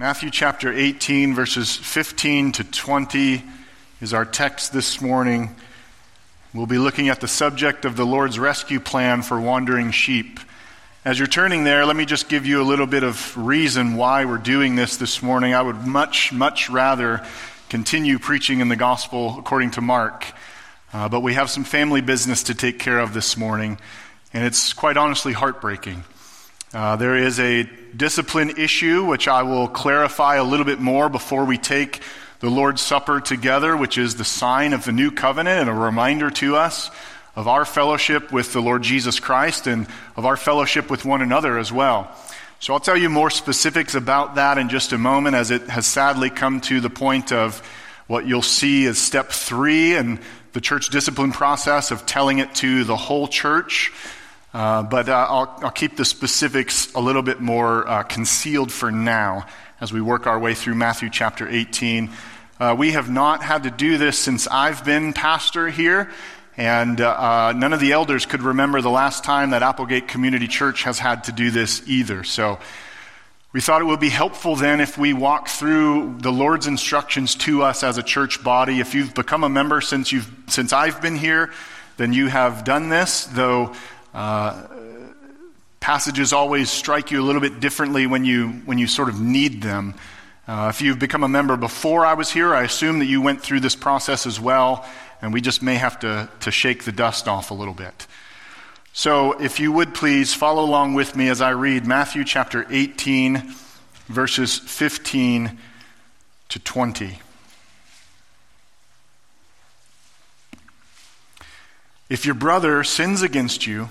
Matthew chapter 18, verses 15 to 20 is our text this morning. We'll be looking at the subject of the Lord's rescue plan for wandering sheep. As you're turning there, let me just give you a little bit of reason why we're doing this this morning. I would much, much rather continue preaching in the gospel according to Mark, uh, but we have some family business to take care of this morning, and it's quite honestly heartbreaking. Uh, there is a discipline issue, which I will clarify a little bit more before we take the Lord's Supper together, which is the sign of the new covenant and a reminder to us of our fellowship with the Lord Jesus Christ and of our fellowship with one another as well. So I'll tell you more specifics about that in just a moment as it has sadly come to the point of what you'll see as step three in the church discipline process of telling it to the whole church. Uh, but uh, I'll, I'll, keep the specifics a little bit more uh, concealed for now as we work our way through Matthew chapter 18. Uh, we have not had to do this since I've been pastor here, and uh, none of the elders could remember the last time that Applegate Community Church has had to do this either. So we thought it would be helpful then if we walk through the Lord's instructions to us as a church body. If you've become a member since, you've, since I've been here, then you have done this, though uh, passages always strike you a little bit differently when you, when you sort of need them. Uh, if you've become a member before I was here, I assume that you went through this process as well, and we just may have to, to shake the dust off a little bit. So, if you would please follow along with me as I read Matthew chapter 18, verses 15 to 20. If your brother sins against you,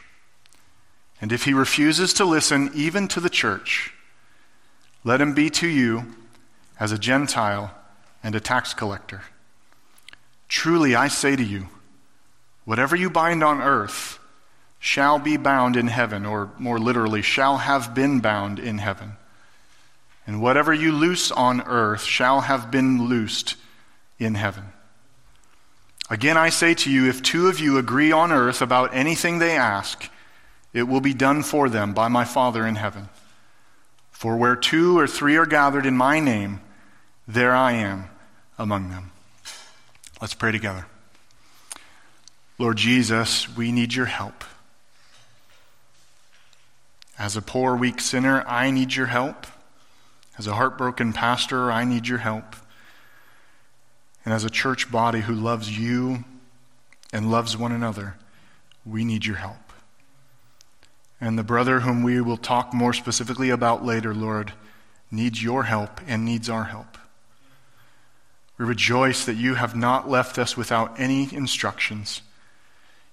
And if he refuses to listen even to the church, let him be to you as a Gentile and a tax collector. Truly, I say to you, whatever you bind on earth shall be bound in heaven, or more literally, shall have been bound in heaven. And whatever you loose on earth shall have been loosed in heaven. Again, I say to you, if two of you agree on earth about anything they ask, it will be done for them by my Father in heaven. For where two or three are gathered in my name, there I am among them. Let's pray together. Lord Jesus, we need your help. As a poor, weak sinner, I need your help. As a heartbroken pastor, I need your help. And as a church body who loves you and loves one another, we need your help. And the brother whom we will talk more specifically about later, Lord, needs your help and needs our help. We rejoice that you have not left us without any instructions.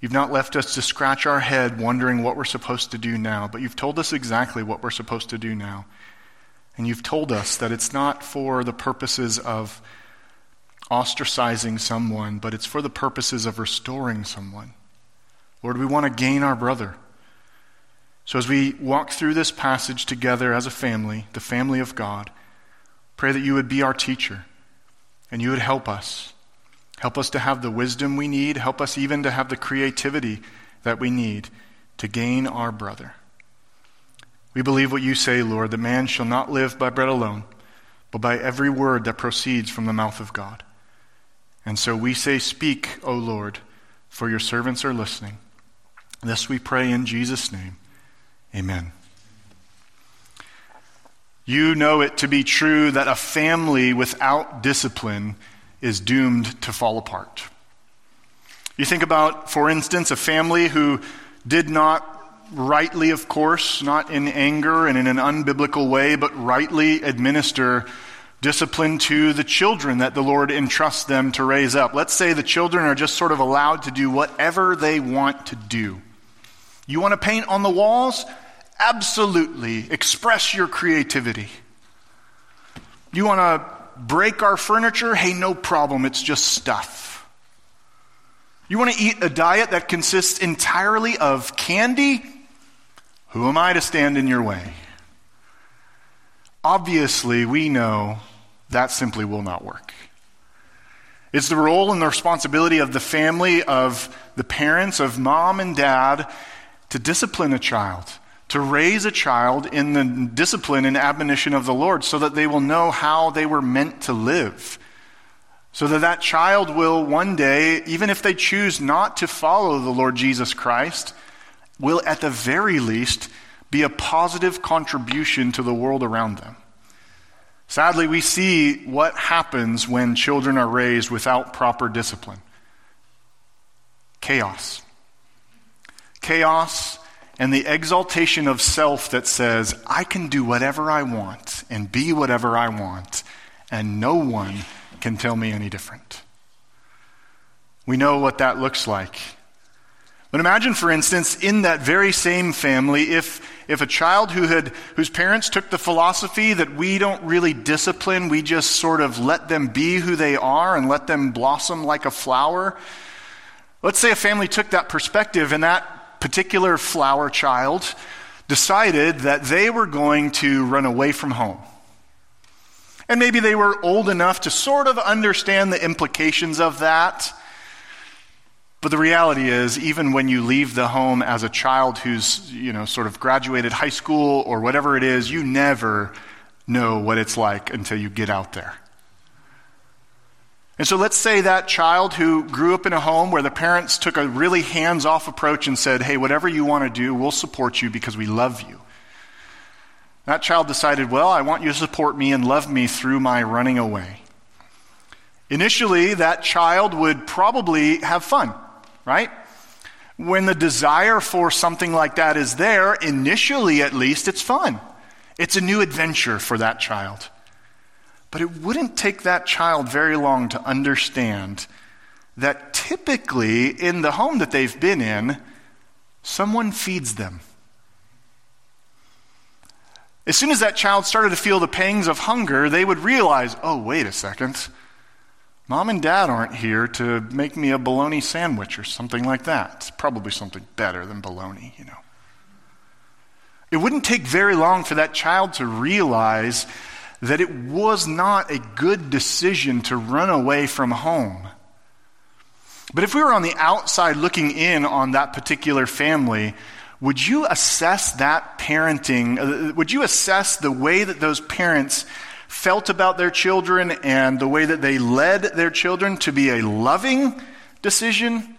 You've not left us to scratch our head wondering what we're supposed to do now, but you've told us exactly what we're supposed to do now. And you've told us that it's not for the purposes of ostracizing someone, but it's for the purposes of restoring someone. Lord, we want to gain our brother. So, as we walk through this passage together as a family, the family of God, pray that you would be our teacher and you would help us. Help us to have the wisdom we need. Help us even to have the creativity that we need to gain our brother. We believe what you say, Lord, that man shall not live by bread alone, but by every word that proceeds from the mouth of God. And so we say, Speak, O Lord, for your servants are listening. This we pray in Jesus' name. Amen. You know it to be true that a family without discipline is doomed to fall apart. You think about, for instance, a family who did not rightly, of course, not in anger and in an unbiblical way, but rightly administer discipline to the children that the Lord entrusts them to raise up. Let's say the children are just sort of allowed to do whatever they want to do. You want to paint on the walls? Absolutely. Express your creativity. You want to break our furniture? Hey, no problem. It's just stuff. You want to eat a diet that consists entirely of candy? Who am I to stand in your way? Obviously, we know that simply will not work. It's the role and the responsibility of the family, of the parents, of mom and dad, to discipline a child, to raise a child in the discipline and admonition of the Lord so that they will know how they were meant to live. So that that child will one day, even if they choose not to follow the Lord Jesus Christ, will at the very least be a positive contribution to the world around them. Sadly, we see what happens when children are raised without proper discipline chaos. Chaos and the exaltation of self that says, I can do whatever I want and be whatever I want, and no one can tell me any different. We know what that looks like but imagine, for instance, in that very same family, if, if a child who had, whose parents took the philosophy that we don't really discipline, we just sort of let them be who they are and let them blossom like a flower. Let's say a family took that perspective and that particular flower child decided that they were going to run away from home. And maybe they were old enough to sort of understand the implications of that. But the reality is, even when you leave the home as a child who's, you know, sort of graduated high school or whatever it is, you never know what it's like until you get out there. And so let's say that child who grew up in a home where the parents took a really hands off approach and said, hey, whatever you want to do, we'll support you because we love you. That child decided, well, I want you to support me and love me through my running away. Initially, that child would probably have fun right? When the desire for something like that is there, initially at least, it's fun. It's a new adventure for that child. But it wouldn't take that child very long to understand that typically in the home that they've been in, someone feeds them. As soon as that child started to feel the pangs of hunger, they would realize, oh, wait a second. Mom and dad aren't here to make me a bologna sandwich or something like that. It's probably something better than bologna, you know. It wouldn't take very long for that child to realize that it was not a good decision to run away from home. But if we were on the outside looking in on that particular family, would you assess that parenting? Uh, would you assess the way that those parents felt about their children and the way that they led their children to be a loving decision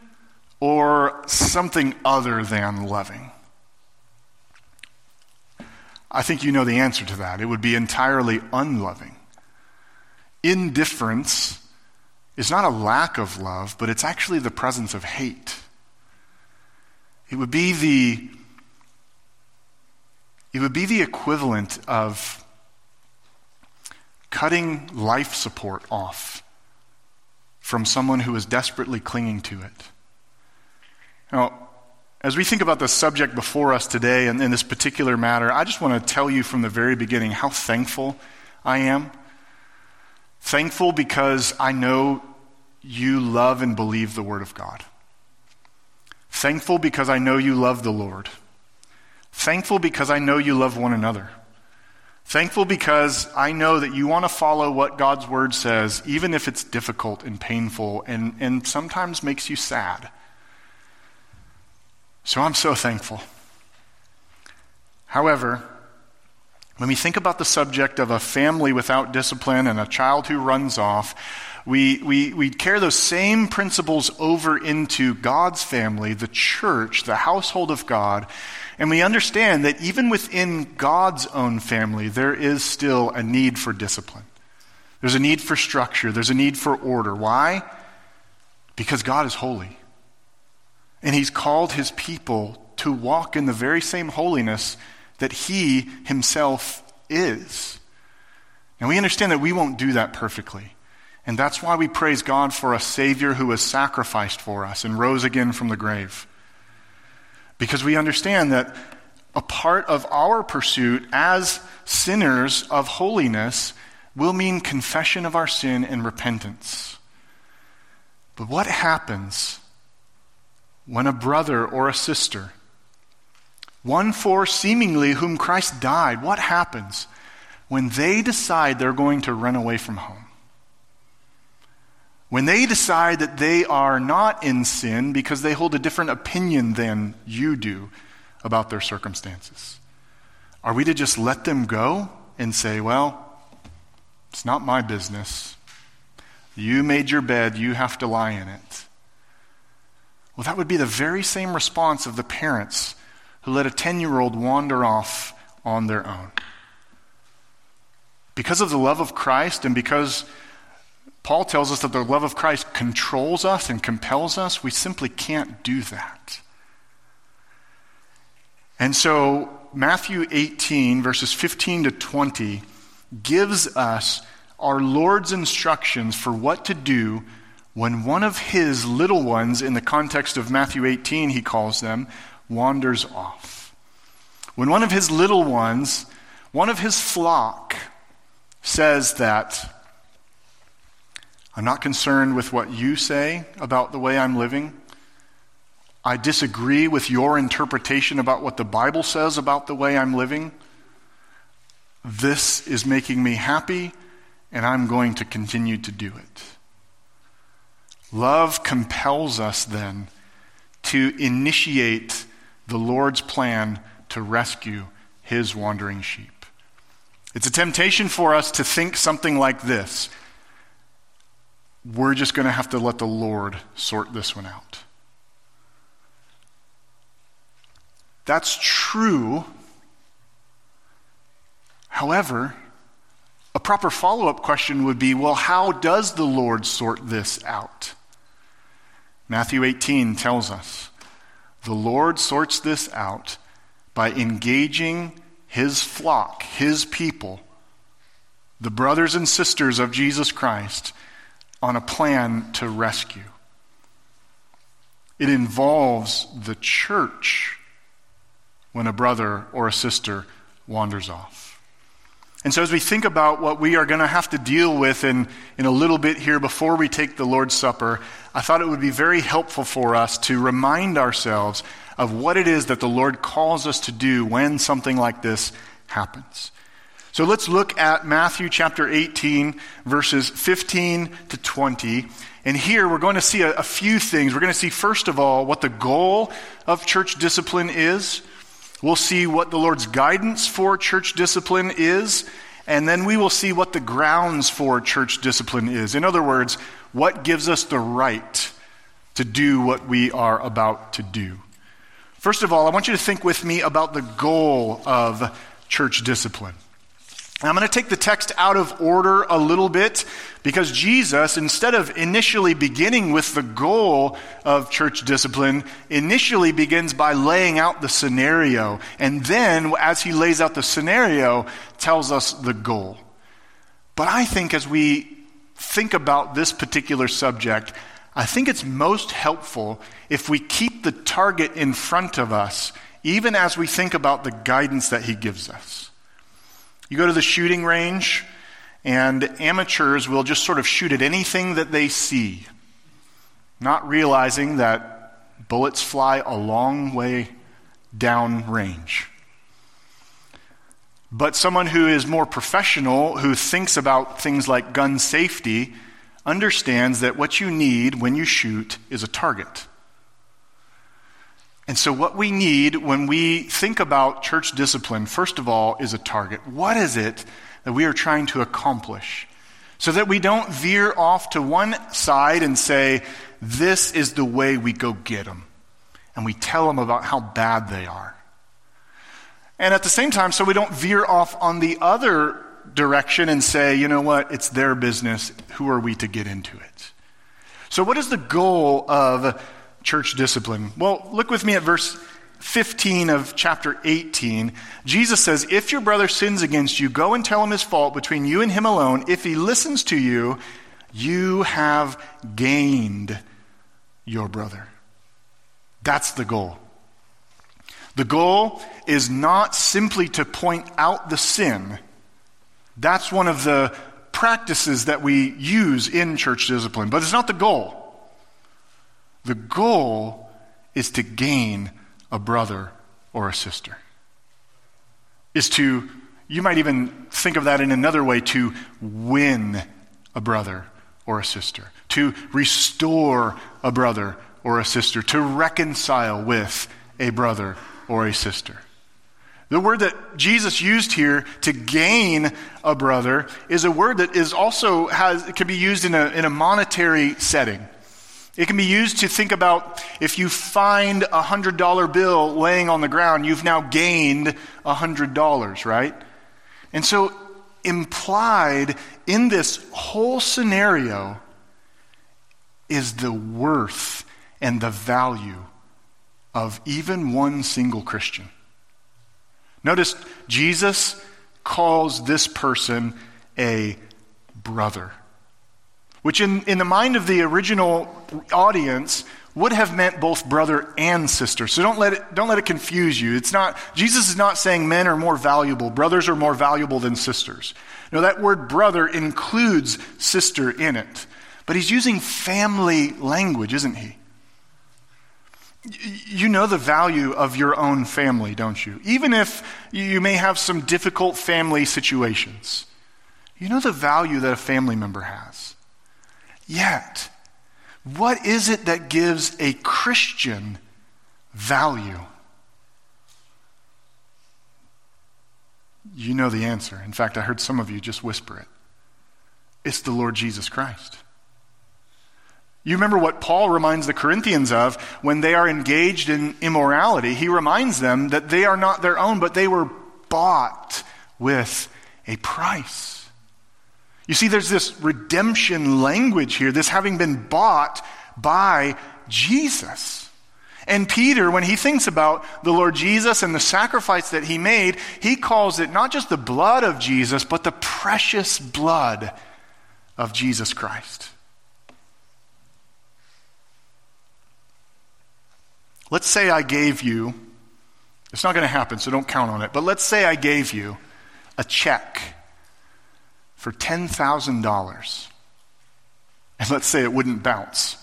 or something other than loving? I think you know the answer to that. It would be entirely unloving. Indifference is not a lack of love, but it's actually the presence of hate. It would be the it would be the equivalent of cutting life support off from someone who is desperately clinging to it. Now, as we think about the subject before us today and in this particular matter, I just want to tell you from the very beginning how thankful I am. Thankful because I know you love and believe the Word of God. Thankful because I know you love the Lord. Thankful because I know you love one another. Thankful because I know that you want to follow what God's word says, even if it's difficult and painful and, and sometimes makes you sad. So I'm so thankful. However, when we think about the subject of a family without discipline and a child who runs off, we, we, we carry those same principles over into God's family, the church, the household of God, and we understand that even within God's own family, there is still a need for discipline. There's a need for structure. There's a need for order. Why? Because God is holy. And He's called His people to walk in the very same holiness that He Himself is. And we understand that we won't do that perfectly. And that's why we praise God for a Savior who was sacrificed for us and rose again from the grave. Because we understand that a part of our pursuit as sinners of holiness will mean confession of our sin and repentance. But what happens when a brother or a sister, one for seemingly whom Christ died, what happens when they decide they're going to run away from home? When they decide that they are not in sin because they hold a different opinion than you do about their circumstances, are we to just let them go and say, well, it's not my business. You made your bed, you have to lie in it. Well, that would be the very same response of the parents who let a 10 year old wander off on their own. Because of the love of Christ and because Paul tells us that the love of Christ controls us and compels us, we simply can't do that. And so, Matthew 18, verses 15 to 20, gives us our Lord's instructions for what to do when one of his little ones, in the context of Matthew 18, he calls them, wanders off. When one of his little ones, one of his flock, says that, I'm not concerned with what you say about the way I'm living. I disagree with your interpretation about what the Bible says about the way I'm living. This is making me happy, and I'm going to continue to do it. Love compels us then to initiate the Lord's plan to rescue his wandering sheep. It's a temptation for us to think something like this we're just going to have to let the Lord sort this one out. That's true However, a proper follow up question would be well, how does the Lord sort this out? Matthew 18 tells us the Lord sorts this out by engaging his flock, his people, the brothers and sisters of Jesus Christ, on a plan to rescue. It involves the church when a brother or a sister wanders off. And so, as we think about what we are going to have to deal with in, in a little bit here before we take the Lord's Supper, I thought it would be very helpful for us to remind ourselves of what it is that the Lord calls us to do when something like this happens. So, let's look at Matthew chapter 18, verses 15 to 20. And here we're going to see a, a few things. We're going to see, first of all, what the goal of church discipline is. We'll see what the Lord's guidance for church discipline is, and then we will see what the grounds for church discipline is. In other words, what gives us the right to do what we are about to do. First of all, I want you to think with me about the goal of church discipline. I'm going to take the text out of order a little bit because Jesus, instead of initially beginning with the goal of church discipline, initially begins by laying out the scenario. And then, as he lays out the scenario, tells us the goal. But I think as we think about this particular subject, I think it's most helpful if we keep the target in front of us, even as we think about the guidance that he gives us. You go to the shooting range, and amateurs will just sort of shoot at anything that they see, not realizing that bullets fly a long way down range. But someone who is more professional, who thinks about things like gun safety, understands that what you need when you shoot is a target. And so, what we need when we think about church discipline, first of all, is a target. What is it that we are trying to accomplish? So that we don't veer off to one side and say, this is the way we go get them. And we tell them about how bad they are. And at the same time, so we don't veer off on the other direction and say, you know what, it's their business. Who are we to get into it? So, what is the goal of church discipline? Well, look with me at verse 15 of chapter 18. Jesus says, If your brother sins against you, go and tell him his fault between you and him alone. If he listens to you, you have gained your brother. That's the goal. The goal is not simply to point out the sin. That's one of the practices that we use in church discipline, but it's not the goal. The goal is to gain a brother or a sister. Is to, you might even think of that in another way, to win a brother or a sister, to restore a brother or a sister, to reconcile with a brother or a sister. The word that Jesus used here to gain a brother is a word that is also has can be used in a, in a monetary setting. It can be used to think about if you find a hundred dollar bill laying on the ground, you've now gained a hundred dollars, right? And so implied in this whole scenario is the worth and the value of even one single Christian. Notice Jesus calls this person a brother, which in, in the mind of the original audience would have meant both brother and sister. So don't let it, don't let it confuse you. It's not, Jesus is not saying men are more valuable, brothers are more valuable than sisters. No, that word brother includes sister in it. But he's using family language, isn't he? You know the value of your own family, don't you? Even if you may have some difficult family situations, you know the value that a family member has. Yet, what is it that gives a Christian value? You know the answer. In fact, I heard some of you just whisper it. It's the Lord Jesus Christ. You remember what Paul reminds the Corinthians of when they are engaged in immorality. He reminds them that they are not their own, but they were bought with a price. You see, there's this redemption language here, this having been bought by Jesus. And Peter, when he thinks about the Lord Jesus and the sacrifice that he made, he calls it not just the blood of Jesus, but the precious blood of Jesus Christ. Let's say I gave you, it's not going to happen, so don't count on it, but let's say I gave you a check for $10,000. And let's say it wouldn't bounce.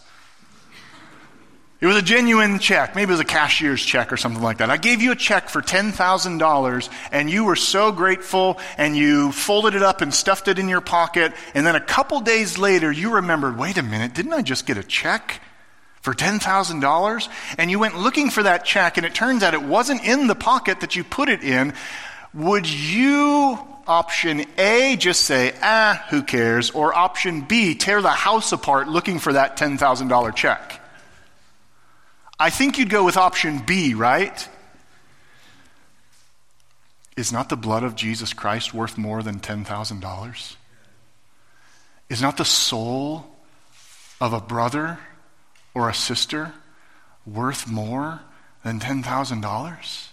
It was a genuine check. Maybe it was a cashier's check or something like that. I gave you a check for $10,000 and you were so grateful and you folded it up and stuffed it in your pocket. And then a couple days later, you remembered, wait a minute, didn't I just get a check? for $10,000 and you went looking for that check and it turns out it wasn't in the pocket that you put it in, would you, option A, just say, ah, who cares? Or option B, tear the house apart looking for that $10,000 check? I think you'd go with option B, right? Is not the blood of Jesus Christ worth more than $10,000? Is not the soul of a brother or a sister worth more than $10,000?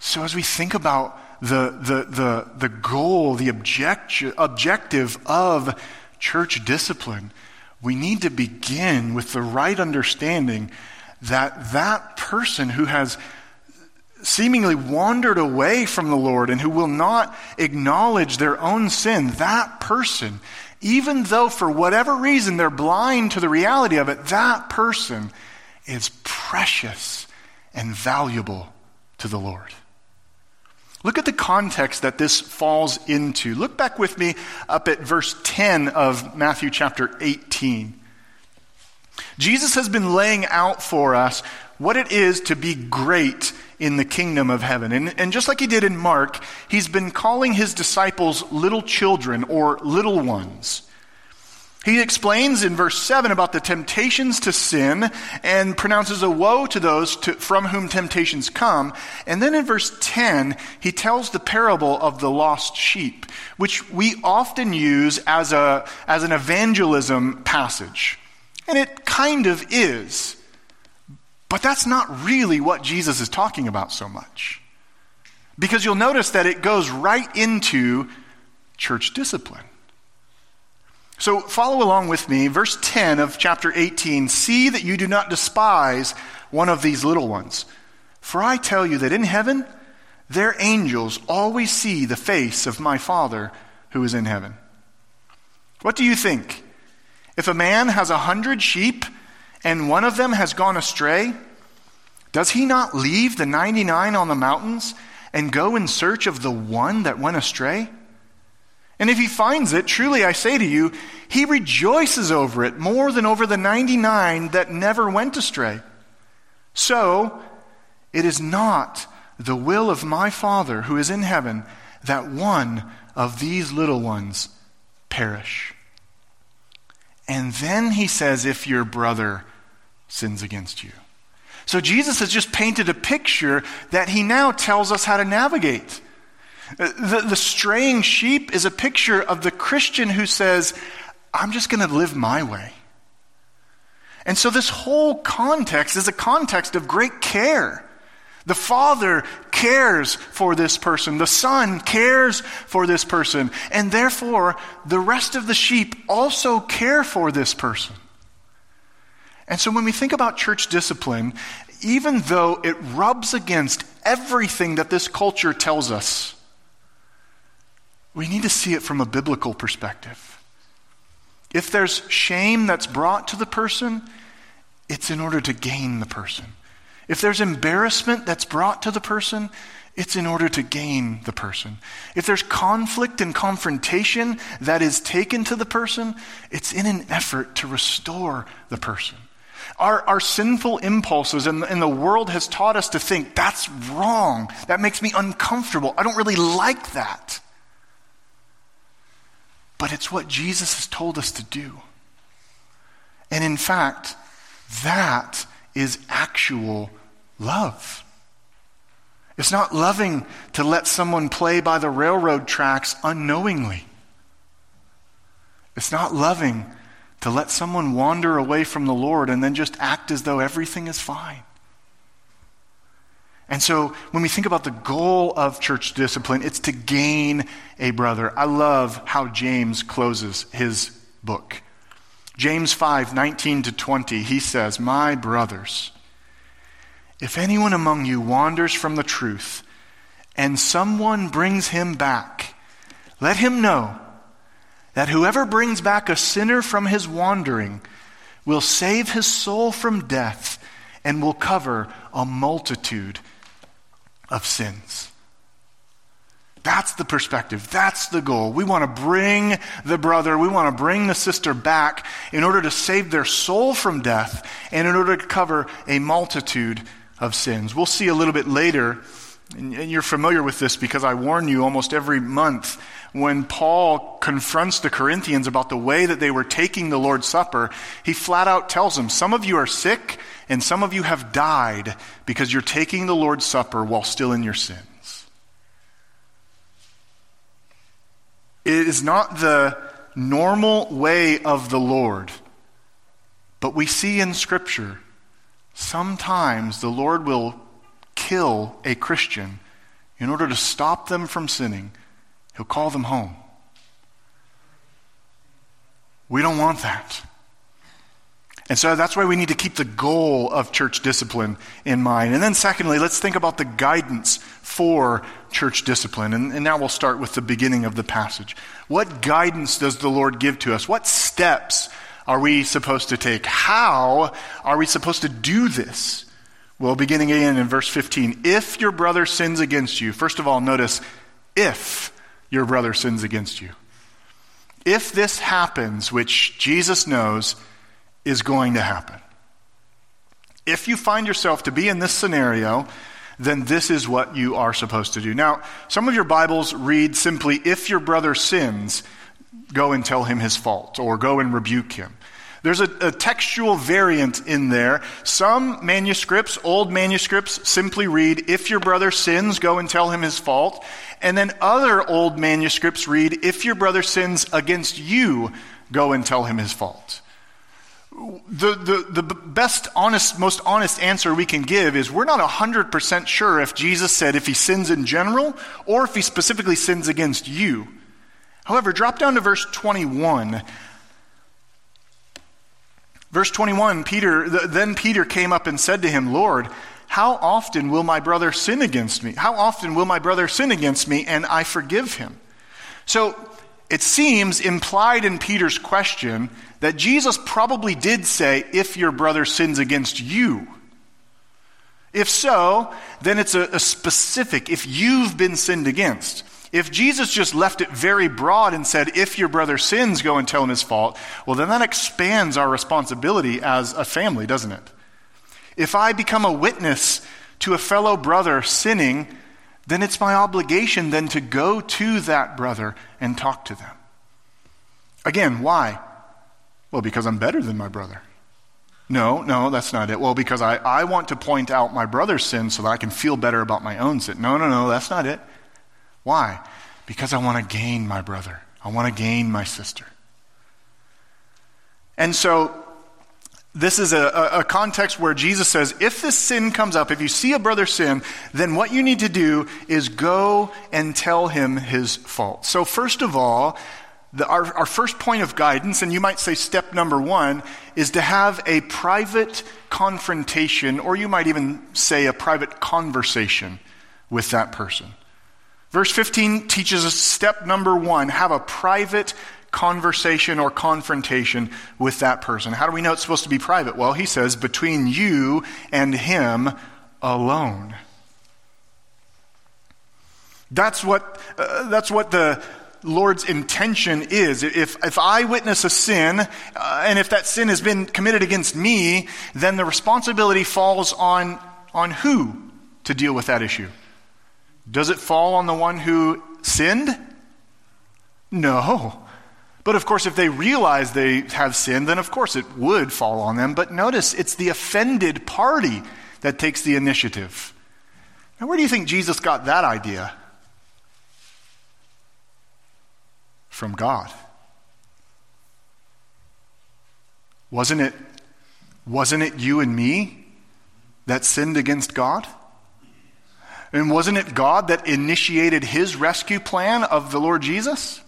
So, as we think about the, the, the, the goal, the object, objective of church discipline, we need to begin with the right understanding that that person who has seemingly wandered away from the Lord and who will not acknowledge their own sin, that person even though for whatever reason they're blind to the reality of it, that person is precious and valuable to the Lord. Look at the context that this falls into. Look back with me up at verse 10 of Matthew chapter 18. Jesus has been laying out for us what it is to be great in the kingdom of heaven. And, and just like he did in Mark, he's been calling his disciples little children or little ones. He explains in verse 7 about the temptations to sin and pronounces a woe to those to, from whom temptations come. And then in verse 10, he tells the parable of the lost sheep, which we often use as, a, as an evangelism passage. And it kind of is. But that's not really what Jesus is talking about so much. Because you'll notice that it goes right into church discipline. So follow along with me. Verse 10 of chapter 18 See that you do not despise one of these little ones. For I tell you that in heaven, their angels always see the face of my Father who is in heaven. What do you think? If a man has a hundred sheep and one of them has gone astray, does he not leave the 99 on the mountains and go in search of the one that went astray? And if he finds it, truly I say to you, he rejoices over it more than over the 99 that never went astray. So, it is not the will of my Father who is in heaven that one of these little ones perish. And then he says, if your brother sins against you. So Jesus has just painted a picture that he now tells us how to navigate. The, the straying sheep is a picture of the Christian who says, I'm just going to live my way. And so this whole context is a context of great care. The Father cares for this person. The Son cares for this person. And therefore, the rest of the sheep also care for this person. And so when we think about church discipline, even though it rubs against everything that this culture tells us, we need to see it from a biblical perspective. If there's shame that's brought to the person, it's in order to gain the person. If there's embarrassment that's brought to the person, it's in order to gain the person. If there's conflict and confrontation that is taken to the person, it's in an effort to restore the person. Our, our sinful impulses and, and the world has taught us to think that's wrong. That makes me uncomfortable. I don't really like that. But it's what Jesus has told us to do. And in fact, that is actual love. It's not loving to let someone play by the railroad tracks unknowingly. It's not loving to let someone wander away from the Lord and then just act as though everything is fine. And so when we think about the goal of church discipline, it's to gain a brother. I love how James closes his book. James 5 19 to 20, he says, My brothers, if anyone among you wanders from the truth and someone brings him back, let him know that whoever brings back a sinner from his wandering will save his soul from death and will cover a multitude of sins. That's the perspective. That's the goal. We want to bring the brother, we want to bring the sister back in order to save their soul from death and in order to cover a multitude of sins. We'll see a little bit later, and you're familiar with this because I warn you almost every month when Paul confronts the Corinthians about the way that they were taking the Lord's Supper, he flat out tells them, Some of you are sick and some of you have died because you're taking the Lord's Supper while still in your sins. It is not the normal way of the Lord, but we see in Scripture sometimes the Lord will kill a Christian in order to stop them from sinning. He'll call them home. We don't want that. And so that's why we need to keep the goal of church discipline in mind. And then, secondly, let's think about the guidance for church discipline. And, and, now we'll start with the beginning of the passage. What guidance does the Lord give to us? What steps are we supposed to take? How are we supposed to do this? Well, beginning again in verse 15. If your brother sins against you, first of all, notice if your brother sins against you. If this happens, which Jesus knows, is going to happen. If you find yourself to be in this scenario, then this is what you are supposed to do. Now, some of your Bibles read simply, if your brother sins, go and tell him his fault, or go and rebuke him. There's a, a, textual variant in there. Some manuscripts, old manuscripts, simply read, if your brother sins, go and tell him his fault. And then other old manuscripts read, if your brother sins against you, go and tell him his fault the, the, the best, honest, most honest answer we can give is we're not 100% sure if Jesus said if he sins in general or if he specifically sins against you. However, drop down to verse 21. Verse 21, Peter, then Peter came up and said to him, Lord, how often will my brother sin against me? How often will my brother sin against me and I forgive him? So it seems implied in Peter's question that Jesus probably did say, if your brother sins against you. If so, then it's a, a, specific, if you've been sinned against. If Jesus just left it very broad and said, if your brother sins, go and tell him his fault, well, then that expands our responsibility as a family, doesn't it? If I become a witness to a fellow brother sinning, then it's my obligation then to go to that brother and talk to them. Again, why? Well, because I'm better than my brother. No, no, that's not it. Well, because I, I want to point out my brother's sin so that I can feel better about my own sin. No, no, no, that's not it. Why? Because I want to gain my brother. I want to gain my sister. And so, this is a, a, context where Jesus says, if this sin comes up, if you see a brother sin, then what you need to do is go and tell him his fault. So, first of all, the, our, our first point of guidance, and you might say step number one, is to have a private confrontation, or you might even say a private conversation with that person. Verse 15 teaches us step number one have a private conversation or confrontation with that person. How do we know it's supposed to be private? Well, he says, between you and him alone. That's what, uh, that's what the, Lord's intention is. If, if I witness a sin, uh, and if that sin has been committed against me, then the responsibility falls on, on who to deal with that issue? Does it fall on the one who sinned? No. But of course, if they realize they have sinned, then of course it would fall on them. But notice, it's the offended party that takes the initiative. Now, where do you think Jesus got that idea? from God. Wasn't it, wasn't it you and me that sinned against God? And wasn't it God that initiated his rescue plan of the Lord Jesus?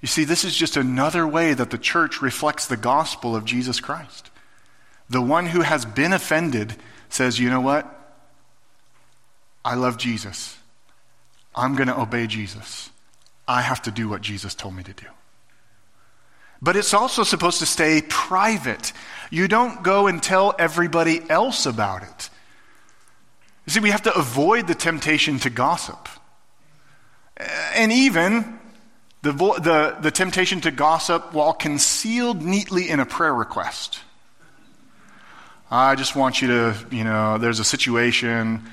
You see, this is just another way that the church reflects the gospel of Jesus Christ. The one who has been offended says, you know what? I love Jesus. I'm going to obey Jesus. I have to do what Jesus told me to do. But it's also supposed to stay private. You don't go and tell everybody else about it. You see, we have to avoid the temptation to gossip. And even the, the, the temptation to gossip while concealed neatly in a prayer request. I just want you to, you know, there's a situation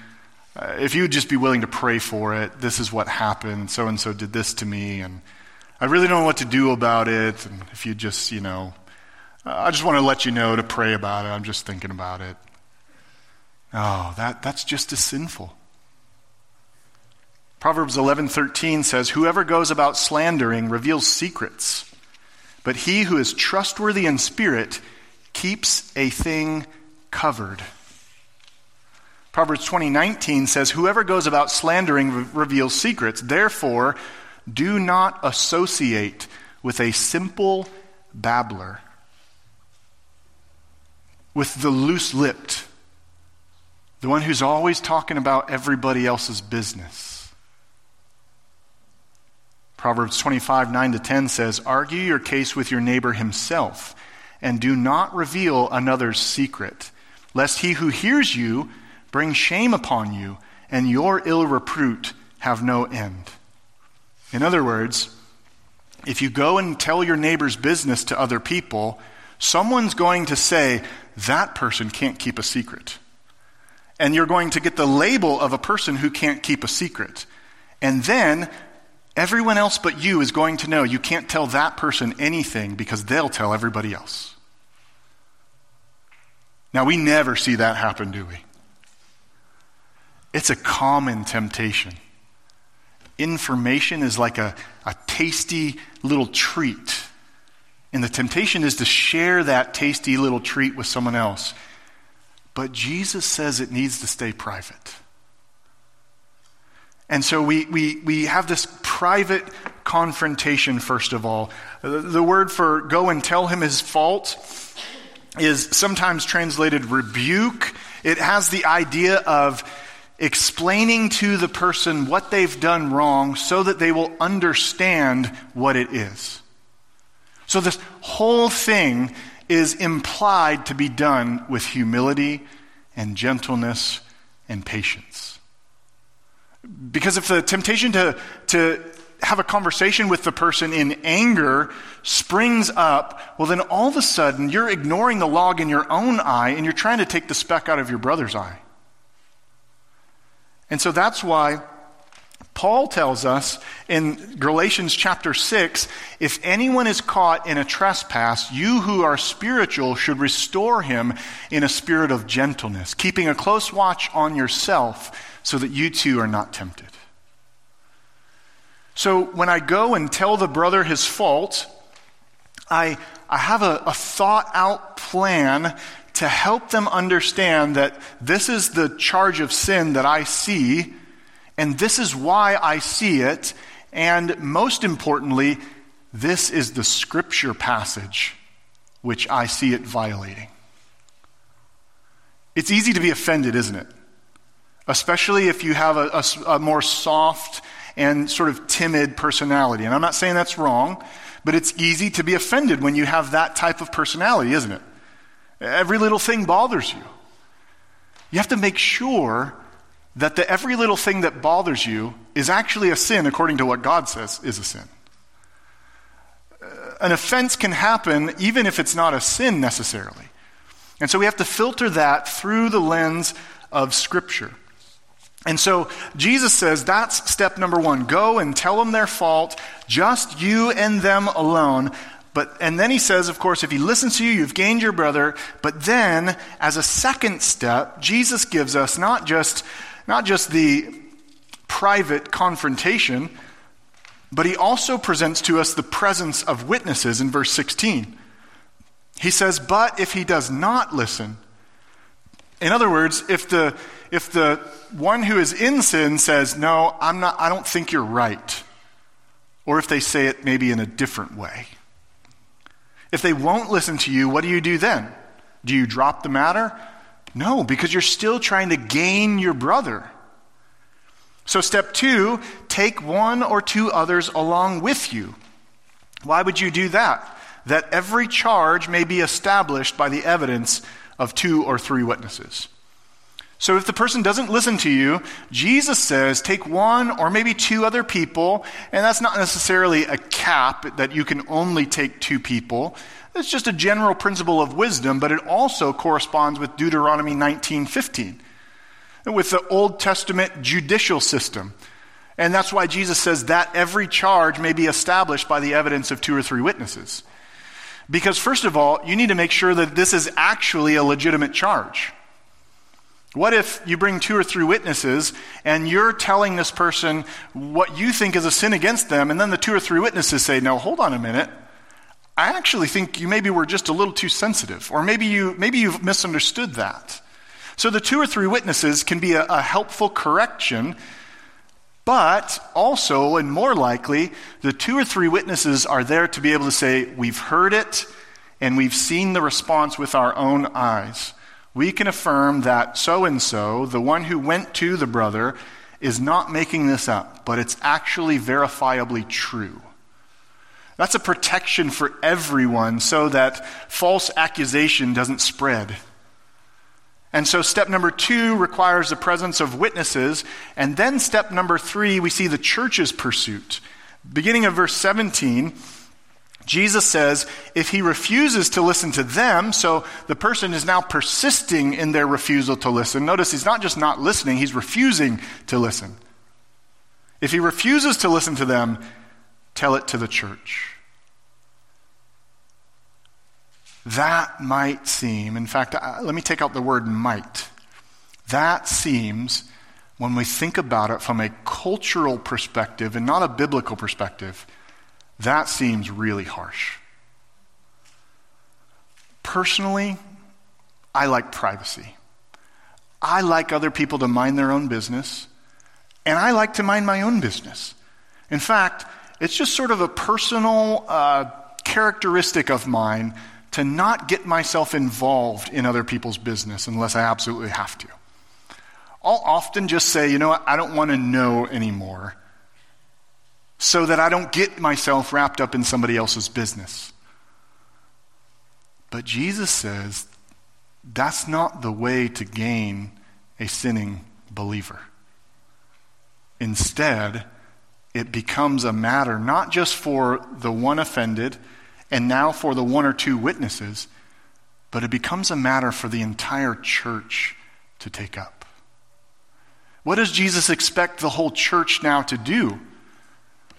uh, if you would just be willing to pray for it, this is what happened, so and so did this to me, and I really don't know what to do about it. And if you just, you know, uh, I just want to let you know to pray about it. I'm just thinking about it. Oh, that, that's just as sinful. Proverbs 11:13 says, "Whoever goes about slandering reveals secrets, but he who is trustworthy in spirit keeps a thing covered." Proverbs 20:19 says, "Whoever goes about slandering re- reveals secrets. Therefore, do not associate with a simple babbler, with the loose-lipped, the one who's always talking about everybody else's business." Proverbs 25, 9 to 10 says, Argue your case with your neighbor himself, and do not reveal another's secret, lest he who hears you bring shame upon you, and your ill repute have no end. In other words, if you go and tell your neighbor's business to other people, someone's going to say, that person can't keep a secret. And you're going to get the label of a person who can't keep a secret. And then everyone else but you is going to know you can't tell that person anything because they'll tell everybody else. Now, we never see that happen, do we? It's a common temptation. Information is like a, a tasty little treat. And the temptation is to share that tasty little treat with someone else. But Jesus says it needs to stay private. And so we, we, we have this private confrontation, first of all. The, the word for go and tell him his fault is sometimes translated rebuke. It has the idea of explaining to the person what they've done wrong so that they will understand what it is. So, this whole thing is implied to be done with humility and gentleness and patience. Because if the temptation to, to have a conversation with the person in anger springs up, well, then all of a sudden you're ignoring the log in your own eye and you're trying to take the speck out of your brother's eye. And so that's why Paul tells us in Galatians chapter 6 if anyone is caught in a trespass, you who are spiritual should restore him in a spirit of gentleness, keeping a close watch on yourself so that you too are not tempted. So when I go and tell the brother his fault, I, I have a, a thought out plan to help them understand that this is the charge of sin that I see, and this is why I see it, and most importantly, this is the scripture passage which I see it violating. It's easy to be offended, isn't it? Especially if you have a, a, a more soft and sort of timid personality. And I'm not saying that's wrong, but it's easy to be offended when you have that type of personality, isn't it? Every little thing bothers you. You have to make sure that the every little thing that bothers you is actually a sin according to what God says is a sin. An offense can happen even if it's not a sin necessarily. And so we have to filter that through the lens of Scripture. And so Jesus says that's step number one. Go and tell them their fault, just you and them alone. But, and then he says, of course, if he listens to you, you've gained your brother. But then, as a second step, Jesus gives us not just, not just the private confrontation, but he also presents to us the presence of witnesses in verse 16. He says, But if he does not listen, in other words, if the, if the one who is in sin says, No, I'm not, I don't think you're right, or if they say it maybe in a different way, if they won't listen to you, what do you do then? Do you drop the matter? No, because you're still trying to gain your brother. So, step two, take one or two others along with you. Why would you do that? That every charge may be established by the evidence of two or three witnesses. So if the person doesn't listen to you, Jesus says take one or maybe two other people, and that's not necessarily a cap that you can only take two people. It's just a general principle of wisdom, but it also corresponds with Deuteronomy 19:15, with the Old Testament judicial system. And that's why Jesus says that every charge may be established by the evidence of two or three witnesses. Because first of all, you need to make sure that this is actually a legitimate charge. What if you bring two or three witnesses and you're telling this person what you think is a sin against them, and then the two or three witnesses say, No, hold on a minute. I actually think you maybe were just a little too sensitive, or maybe, you, maybe you've misunderstood that. So the two or three witnesses can be a, a helpful correction, but also, and more likely, the two or three witnesses are there to be able to say, We've heard it and we've seen the response with our own eyes we can affirm that so and so, the one who went to the brother, is not making this up, but it's actually verifiably true. That's a protection for everyone so that false accusation doesn't spread. And so, step number two requires the presence of witnesses. And then, step number three, we see the church's pursuit. Beginning of verse 17, Jesus says if he refuses to listen to them, so the person is now persisting in their refusal to listen. Notice he's not just not listening, he's refusing to listen. If he refuses to listen to them, tell it to the church. That might seem, in fact, let me take out the word might. That seems, when we think about it from a cultural perspective and not a biblical perspective, that seems really harsh. Personally, I like privacy. I like other people to mind their own business, and I like to mind my own business. In fact, it's just sort of a personal uh, characteristic of mine to not get myself involved in other people's business unless I absolutely have to. I'll often just say, you know what, I don't want to know anymore so that I don't get myself wrapped up in somebody else's business. But Jesus says that's not the way to gain a sinning believer. Instead, it becomes a matter not just for the one offended and now for the one or two witnesses, but it becomes a matter for the entire church to take up. What does Jesus expect the whole church now to do?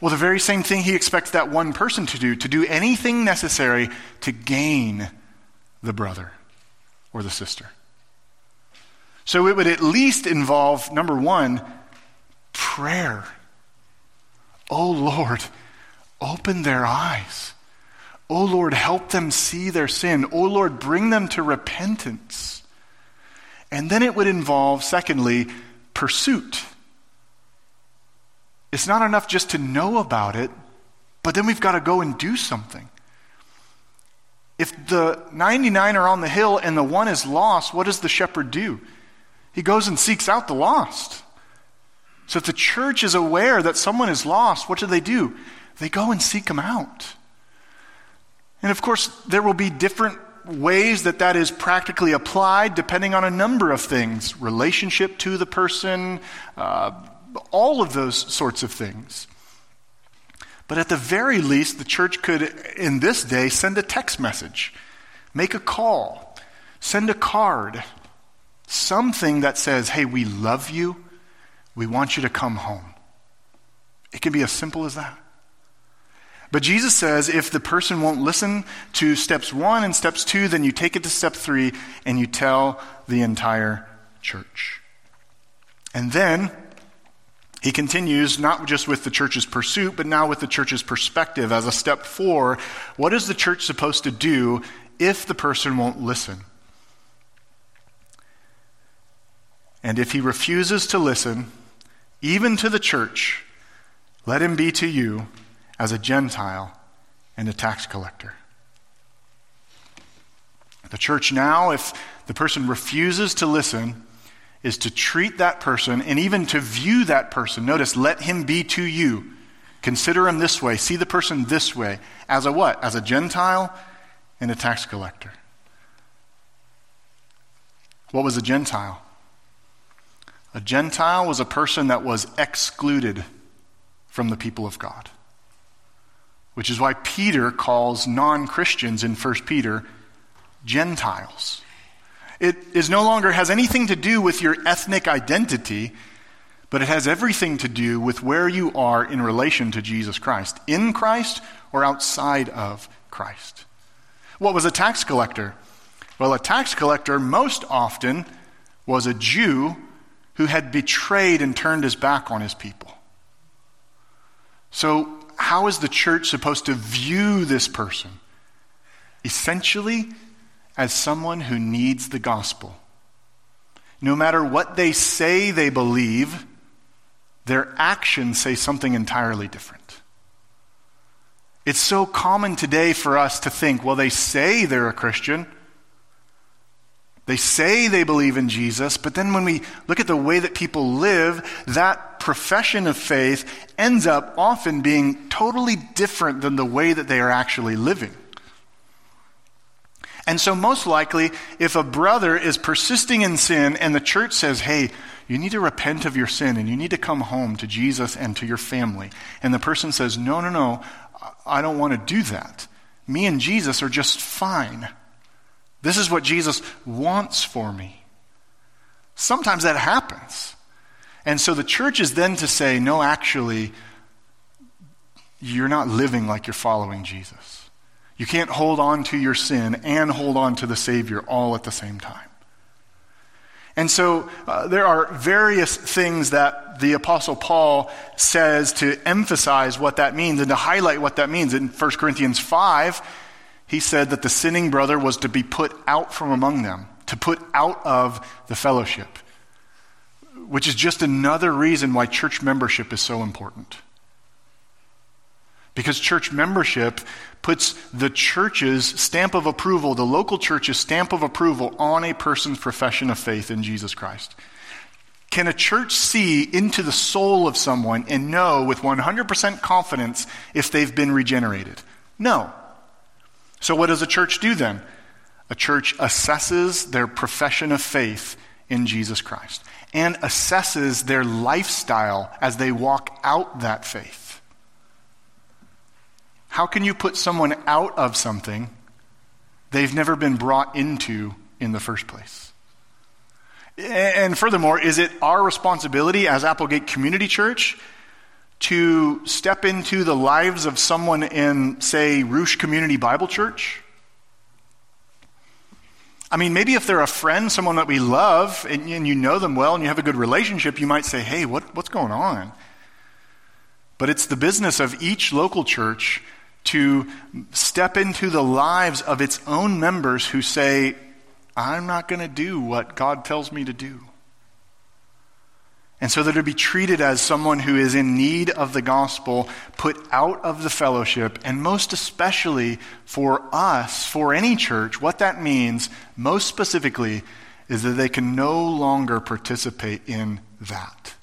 Well, the very same thing he expects that one person to do, to do anything necessary to gain the brother or the sister. So it would at least involve, number one, prayer. Oh Lord, open their eyes. Oh Lord, help them see their sin. Oh Lord, bring them to repentance. And then it would involve, secondly, pursuit. It's not enough just to know about it, but then we've got to go and do something. If the 99 are on the hill and the one is lost, what does the shepherd do? He goes and seeks out the lost. So if the church is aware that someone is lost, what do they do? They go and seek them out. And of course, there will be different ways that that is practically applied depending on a number of things relationship to the person, uh, all of those sorts of things. But at the very least, the church could, in this day, send a text message, make a call, send a card, something that says, hey, we love you, we want you to come home. It can be as simple as that. But Jesus says if the person won't listen to steps one and steps two, then you take it to step three and you tell the entire church. And then he continues, not just with the church's pursuit, but now with the church's perspective as a step four. What is the church supposed to do if the person won't listen? And if he refuses to listen, even to the church, let him be to you as a Gentile and a tax collector. The church now, if the person refuses to listen, is to treat that person and even to view that person. Notice, let him be to you. Consider him this way. See the person this way. As a what? As a Gentile and a tax collector. What was a Gentile? A Gentile was a person that was excluded from the people of God which is why Peter calls non Christians in 1 Peter Gentiles. It is no longer has anything to do with your ethnic identity, but it has everything to do with where you are in relation to Jesus Christ, in Christ or outside of Christ. What was a tax collector? Well, a tax collector most often was a Jew who had betrayed and turned his back on his people. So how is the church supposed to view this person? Essentially, as someone who needs the gospel. No matter what they say they believe, their actions say something entirely different. It's so common today for us to think, well, they say they're a Christian. They say they believe in Jesus, but then when we look at the way that people live, that profession of faith ends up often being totally different than the way that they are actually living. And so, most likely, if a brother is persisting in sin and the church says, hey, you need to repent of your sin and you need to come home to Jesus and to your family, and the person says, no, no, no, I don't want to do that. Me and Jesus are just fine. This is what Jesus wants for me. Sometimes that happens. And so the church is then to say, no, actually, you're not living like you're following Jesus. You can't hold on to your sin and hold on to the Savior all at the same time. And so uh, there are various things that the Apostle Paul says to emphasize what that means and to highlight what that means. In 1 Corinthians 5, he said that the sinning brother was to be put out from among them, to put out of the fellowship, which is just another reason why church membership is so important. Because church membership puts the church's stamp of approval, the local church's stamp of approval, on a person's profession of faith in Jesus Christ. Can a church see into the soul of someone and know with 100% confidence if they've been regenerated? No. So, what does a church do then? A church assesses their profession of faith in Jesus Christ and assesses their lifestyle as they walk out that faith. How can you put someone out of something they've never been brought into in the first place? And furthermore, is it our responsibility as Applegate Community Church to step into the lives of someone in, say, Ruch Community Bible Church? I mean, maybe if they're a friend, someone that we love, and, and, you know them well and you have a good relationship, you might say, hey, what, what's going on? But it's the business of each local church to step into the lives of its own members who say, I'm not going to do what God tells me to do. And so that to be treated as someone who is in need of the gospel, put out of the fellowship, and most especially for us, for any church, what that means, most specifically, is that they can no longer participate in that.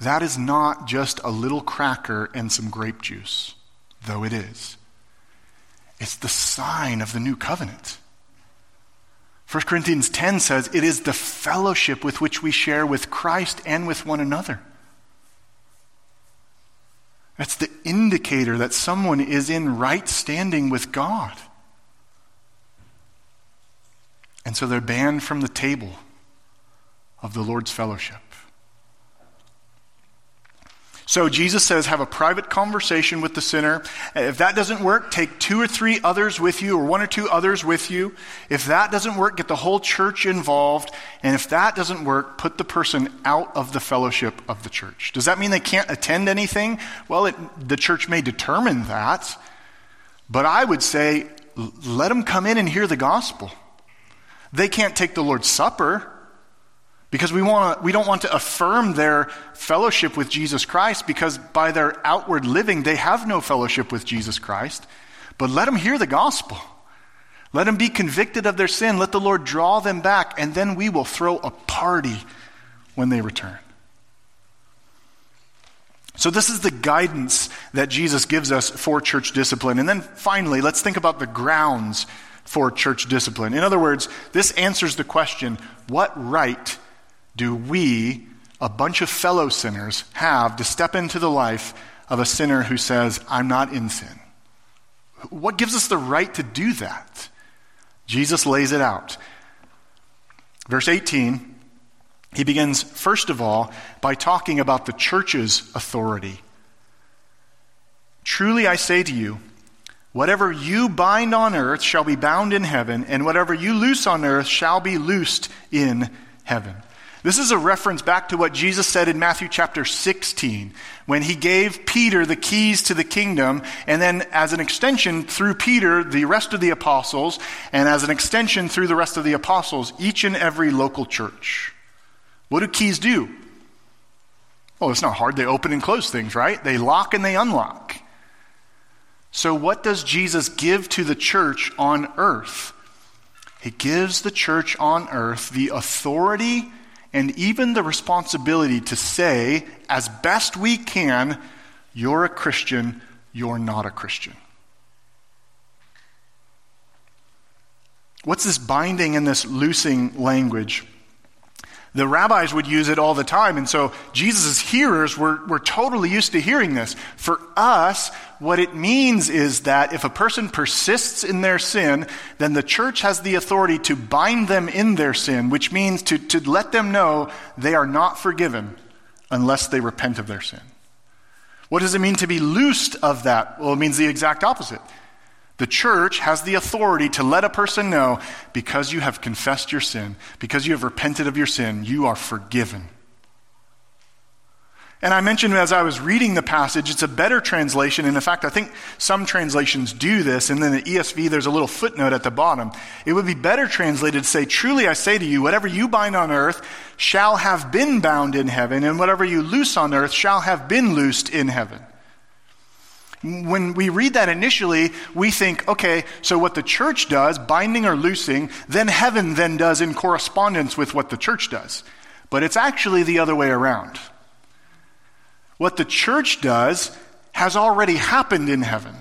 That is not just a little cracker and some grape juice, though it is. It's the sign of the new covenant. 1 Corinthians 10 says it is the fellowship with which we share with Christ and with one another. That's the indicator that someone is in right standing with God. And so they're banned from the table of the Lord's fellowship. So Jesus says, have a private conversation with the sinner. If that doesn't work, take two or three others with you, or one or two others with you. If that doesn't work, get the whole church involved. And if that doesn't work, put the person out of the fellowship of the church. Does that mean they can't attend anything? Well, it, the church may determine that. But I would say, let them come in and hear the gospel. They can't take the Lord's Supper. Because we, want we don't want to affirm their fellowship with Jesus Christ because by their outward living, they have no fellowship with Jesus Christ. But let them hear the gospel. Let them be convicted of their sin. Let the Lord draw them back, and then we will throw a party when they return. So, this is the guidance that Jesus gives us for church discipline. And then finally, let's think about the grounds for church discipline. In other words, this answers the question what right do we, a bunch of fellow sinners, have to step into the life of a sinner who says, I'm not in sin? What gives us the right to do that? Jesus lays it out. Verse 18, he begins, first of all, by talking about the church's authority. Truly I say to you, whatever you bind on earth shall be bound in heaven, and whatever you loose on earth shall be loosed in heaven. This is a reference back to what Jesus said in Matthew chapter 16 when he gave Peter the keys to the kingdom, and then as an extension through Peter, the rest of the apostles, and as an extension through the rest of the apostles, each and every local church. What do keys do? Well, it's not hard. They open and close things, right? They lock and they unlock. So, what does Jesus give to the church on earth? He gives the church on earth the authority and even the responsibility to say, as best we can, you're a Christian, you're not a Christian. What's this binding and this loosing language? The rabbis would use it all the time, and so Jesus' hearers were, were totally used to hearing this. For us, what it means is that if a person persists in their sin, then the church has the authority to bind them in their sin, which means to, to let them know they are not forgiven unless they repent of their sin. What does it mean to be loosed of that? Well, it means the exact opposite. The church has the authority to let a person know because you have confessed your sin, because you have repented of your sin, you are forgiven. And I mentioned as I was reading the passage, it's a better translation. And in fact, I think some translations do this. And then the ESV, there's a little footnote at the bottom. It would be better translated to say, Truly I say to you, whatever you bind on earth shall have been bound in heaven, and whatever you loose on earth shall have been loosed in heaven. When we read that initially, we think, okay, so what the church does, binding or loosing, then heaven then does in correspondence with what the church does. But it's actually the other way around. What the church does has already happened in heaven.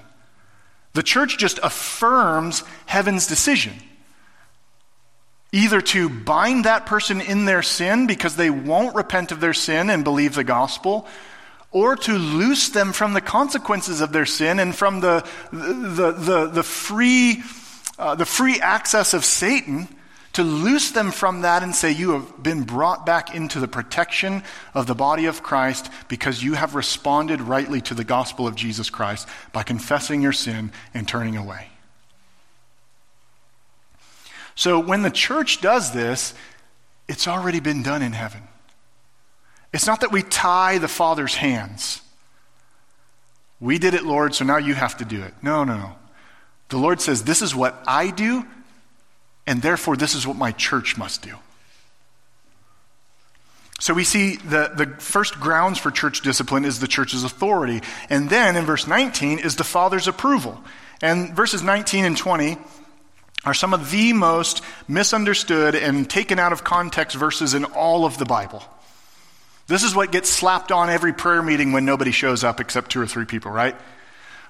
The church just affirms heaven's decision. Either to bind that person in their sin because they won't repent of their sin and believe the gospel, or to loose them from the consequences of their sin and from the, the, the, the free, uh, the free access of Satan, to loose them from that and say, You have been brought back into the protection of the body of Christ because you have responded rightly to the gospel of Jesus Christ by confessing your sin and turning away. So when the church does this, it's already been done in heaven. It's not that we tie the Father's hands. We did it, Lord, so now you have to do it. No, no, no. The Lord says, This is what I do, and therefore this is what my church must do. So we see the, the first grounds for church discipline is the church's authority. And then in verse 19 is the Father's approval. And verses 19 and 20 are some of the most misunderstood and taken out of context verses in all of the Bible. This is what gets slapped on every prayer meeting when nobody shows up except two or three people, right?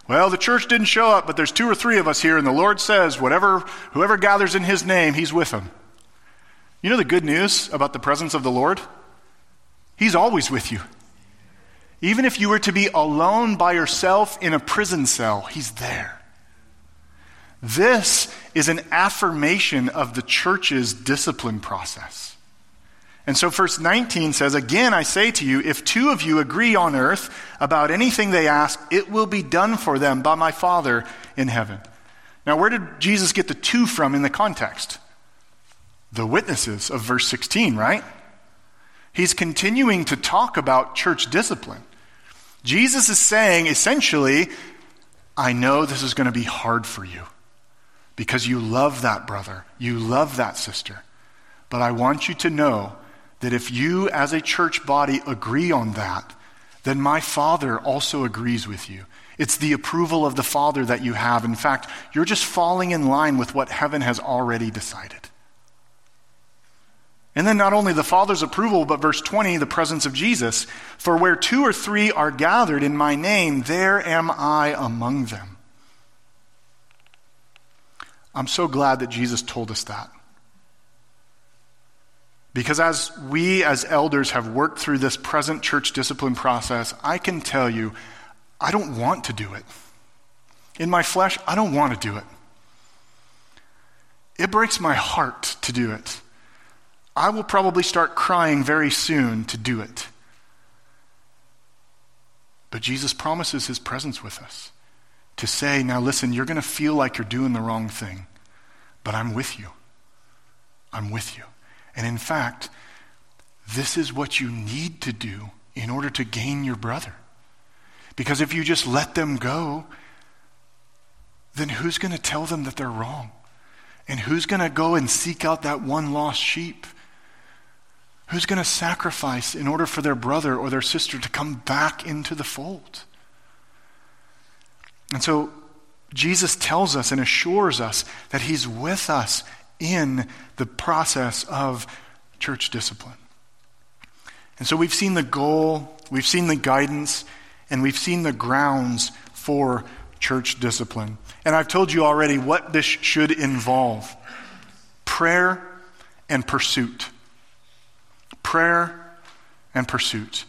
Well, the church didn't show up, but there's two or three of us here, and the Lord says, whatever, whoever gathers in his name, he's with them. You know the good news about the presence of the Lord? He's always with you. Even if you were to be alone by yourself in a prison cell, he's there. This is an affirmation of the church's discipline process. And so, verse 19 says, Again, I say to you, if two of you agree on earth about anything they ask, it will be done for them by my Father in heaven. Now, where did Jesus get the two from in the context? The witnesses of verse 16, right? He's continuing to talk about church discipline. Jesus is saying, essentially, I know this is going to be hard for you because you love that brother, you love that sister. But I want you to know that if you as a church body agree on that, then my Father also agrees with you. It's the approval of the Father that you have. In fact, you're just falling in line with what heaven has already decided. And then not only the Father's approval, but verse 20, the presence of Jesus. For where two or three are gathered in my name, there am I among them. I'm so glad that Jesus told us that. Because as we as elders have worked through this present church discipline process, I can tell you, I don't want to do it. In my flesh, I don't want to do it. It breaks my heart to do it. I will probably start crying very soon to do it. But Jesus promises his presence with us to say, now listen, you're going to feel like you're doing the wrong thing, but I'm with you. I'm with you. And in fact, this is what you need to do in order to gain your brother. Because if you just let them go, then who's going to tell them that they're wrong? And who's going to go and seek out that one lost sheep? Who's going to sacrifice in order for their brother or their sister to come back into the fold? And so Jesus tells us and assures us that he's with us in the process of church discipline. And so we've seen the goal, we've seen the guidance, and we've seen the grounds for church discipline. And I've told you already what this should involve prayer and pursuit. Prayer and pursuit.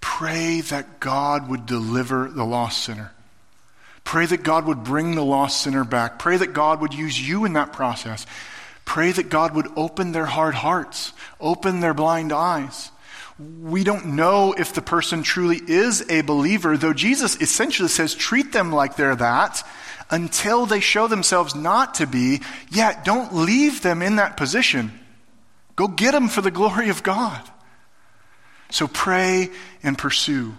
Pray that God would deliver the lost sinner. Pray that God would bring the lost sinner back. Pray that God would use you in that process. Pray that God would open their hard hearts, open their blind eyes. We don't know if the person truly is a believer, though Jesus essentially says treat them like they're that until they show themselves not to be. Yet don't leave them in that position. Go get them for the glory of God. So pray and pursue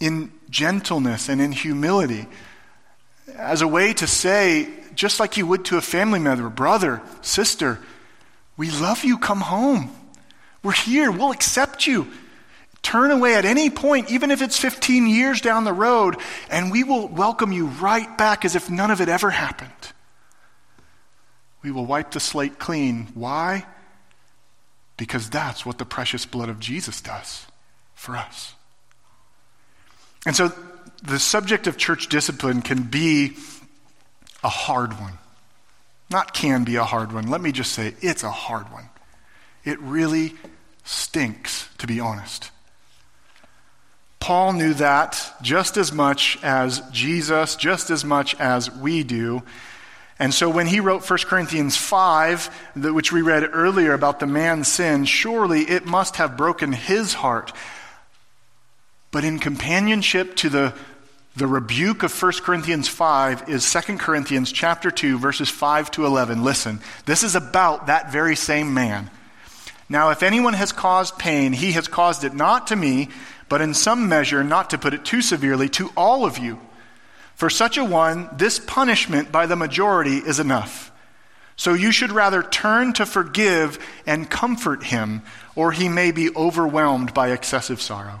in gentleness and in humility as a way to say, just like you would to a family member, brother, sister, we love you, come home. We're here, we'll accept you. Turn away at any point, even if it's 15 years down the road, and we will welcome you right back as if none of it ever happened. We will wipe the slate clean. Why? Because that's what the precious blood of Jesus does for us. And so the subject of church discipline can be a hard one. Not can be a hard one. Let me just say it's a hard one. It really stinks, to be honest. Paul knew that just as much as Jesus, just as much as we do. And so when he wrote 1 Corinthians 5, which we read earlier about the man's sin, surely it must have broken his heart. But in companionship to the, the rebuke of 1 Corinthians 5 is 2 Corinthians chapter 2, verses 5 to 11. Listen, this is about that very same man. Now, if anyone has caused pain, he has caused it not to me, but in some measure, not to put it too severely, to all of you. For such a one, this punishment by the majority is enough. So you should rather turn to forgive and comfort him, or he may be overwhelmed by excessive sorrow.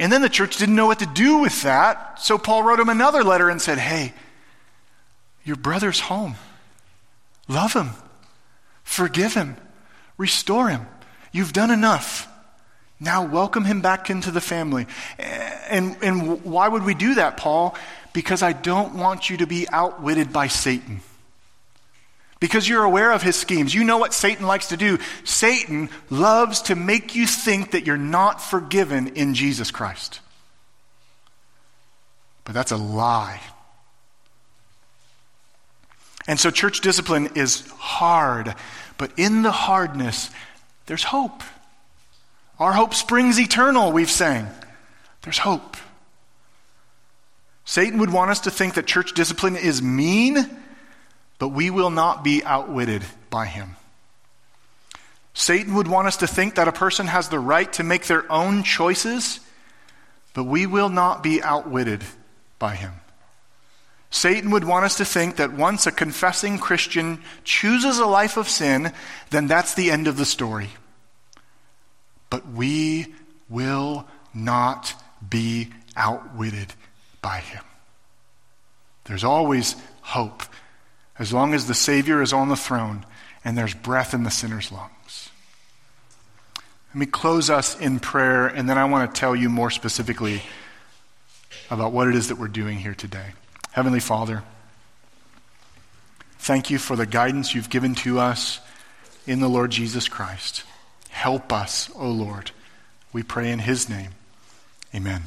And then the church didn't know what to do with that. So Paul wrote him another letter and said, Hey, your brother's home. Love him, forgive him Restore him. You've done enough. Now welcome him back into the family. And, and why would we do that, Paul? Because I don't want you to be outwitted by Satan. Because you're aware of his schemes. You know what Satan likes to do. Satan loves to make you think that you're not forgiven in Jesus Christ. But that's a lie. And so church discipline is hard but in the hardness, there's hope. Our hope springs eternal, we've sang. There's hope. Satan would want us to think that church discipline is mean, but we will not be outwitted by him. Satan would want us to think that a person has the right to make their own choices, but we will not be outwitted by him. Satan would want us to think that once a confessing Christian chooses a life of sin, then that's the end of the story. But we will not be outwitted by him. There's always hope as long as the Savior is on the throne and there's breath in the sinner's lungs. Let me close us in prayer, and then I want to tell you more specifically about what it is that we're doing here today. Heavenly Father, thank you for the guidance you've given to us in the Lord Jesus Christ. Help us, O Lord. We pray in his name. Amen.